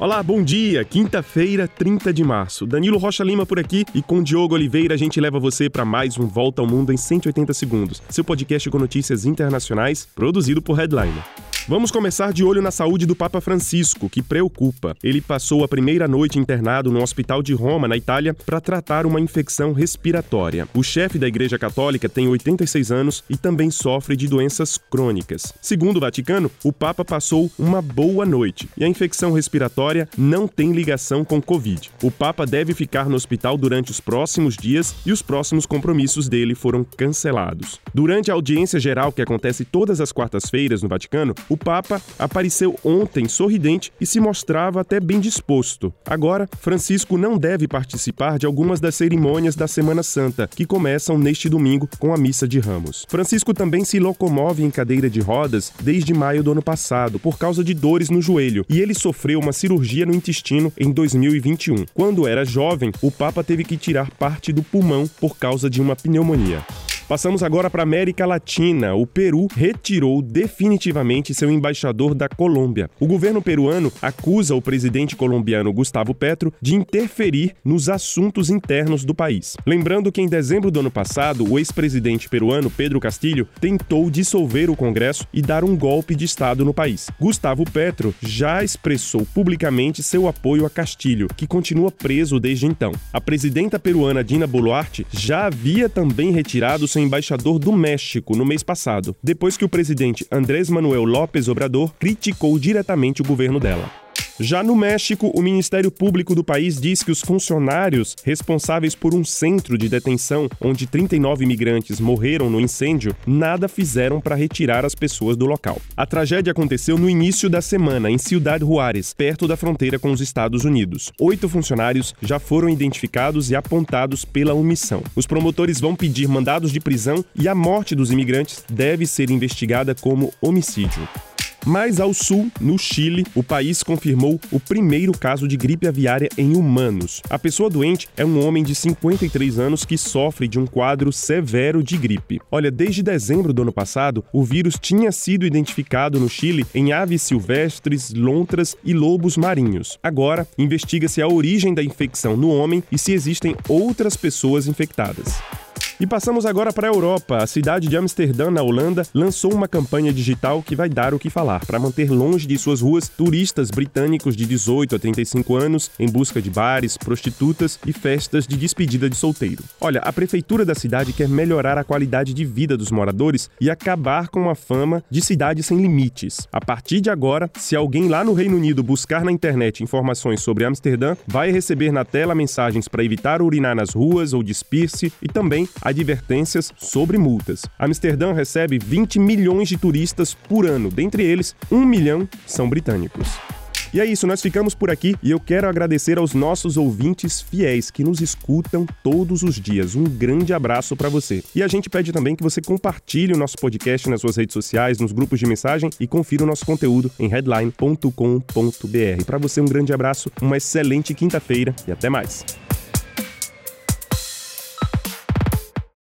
Olá, bom dia. Quinta-feira, 30 de março. Danilo Rocha Lima por aqui e com Diogo Oliveira a gente leva você para mais um Volta ao Mundo em 180 segundos. Seu podcast com notícias internacionais, produzido por Headliner. Vamos começar de olho na saúde do Papa Francisco, que preocupa. Ele passou a primeira noite internado no hospital de Roma, na Itália, para tratar uma infecção respiratória. O chefe da Igreja Católica tem 86 anos e também sofre de doenças crônicas. Segundo o Vaticano, o Papa passou uma boa noite e a infecção respiratória não tem ligação com Covid. O Papa deve ficar no hospital durante os próximos dias e os próximos compromissos dele foram cancelados. Durante a audiência geral que acontece todas as quartas-feiras no Vaticano, o Papa apareceu ontem sorridente e se mostrava até bem disposto. Agora, Francisco não deve participar de algumas das cerimônias da Semana Santa, que começam neste domingo com a Missa de Ramos. Francisco também se locomove em cadeira de rodas desde maio do ano passado, por causa de dores no joelho, e ele sofreu uma cirurgia no intestino em 2021. Quando era jovem, o Papa teve que tirar parte do pulmão por causa de uma pneumonia. Passamos agora para a América Latina. O Peru retirou definitivamente seu embaixador da Colômbia. O governo peruano acusa o presidente colombiano Gustavo Petro de interferir nos assuntos internos do país. Lembrando que em dezembro do ano passado, o ex-presidente peruano Pedro Castilho tentou dissolver o Congresso e dar um golpe de Estado no país. Gustavo Petro já expressou publicamente seu apoio a Castilho, que continua preso desde então. A presidenta peruana Dina Boluarte já havia também retirado seu embaixador do México no mês passado, depois que o presidente Andrés Manuel López Obrador criticou diretamente o governo dela. Já no México, o Ministério Público do país diz que os funcionários responsáveis por um centro de detenção onde 39 imigrantes morreram no incêndio nada fizeram para retirar as pessoas do local. A tragédia aconteceu no início da semana em Ciudad Juárez, perto da fronteira com os Estados Unidos. Oito funcionários já foram identificados e apontados pela omissão. Os promotores vão pedir mandados de prisão e a morte dos imigrantes deve ser investigada como homicídio. Mais ao sul, no Chile, o país confirmou o primeiro caso de gripe aviária em humanos. A pessoa doente é um homem de 53 anos que sofre de um quadro severo de gripe. Olha, desde dezembro do ano passado, o vírus tinha sido identificado no Chile em aves silvestres, lontras e lobos marinhos. Agora, investiga-se a origem da infecção no homem e se existem outras pessoas infectadas. E passamos agora para a Europa. A cidade de Amsterdã, na Holanda, lançou uma campanha digital que vai dar o que falar para manter longe de suas ruas turistas britânicos de 18 a 35 anos em busca de bares, prostitutas e festas de despedida de solteiro. Olha, a prefeitura da cidade quer melhorar a qualidade de vida dos moradores e acabar com a fama de cidade sem limites. A partir de agora, se alguém lá no Reino Unido buscar na internet informações sobre Amsterdã, vai receber na tela mensagens para evitar urinar nas ruas ou despir-se e também a advertências sobre multas. Amsterdã recebe 20 milhões de turistas por ano, dentre eles, 1 milhão são britânicos. E é isso, nós ficamos por aqui e eu quero agradecer aos nossos ouvintes fiéis que nos escutam todos os dias. Um grande abraço para você. E a gente pede também que você compartilhe o nosso podcast nas suas redes sociais, nos grupos de mensagem e confira o nosso conteúdo em headline.com.br. Para você um grande abraço, uma excelente quinta-feira e até mais.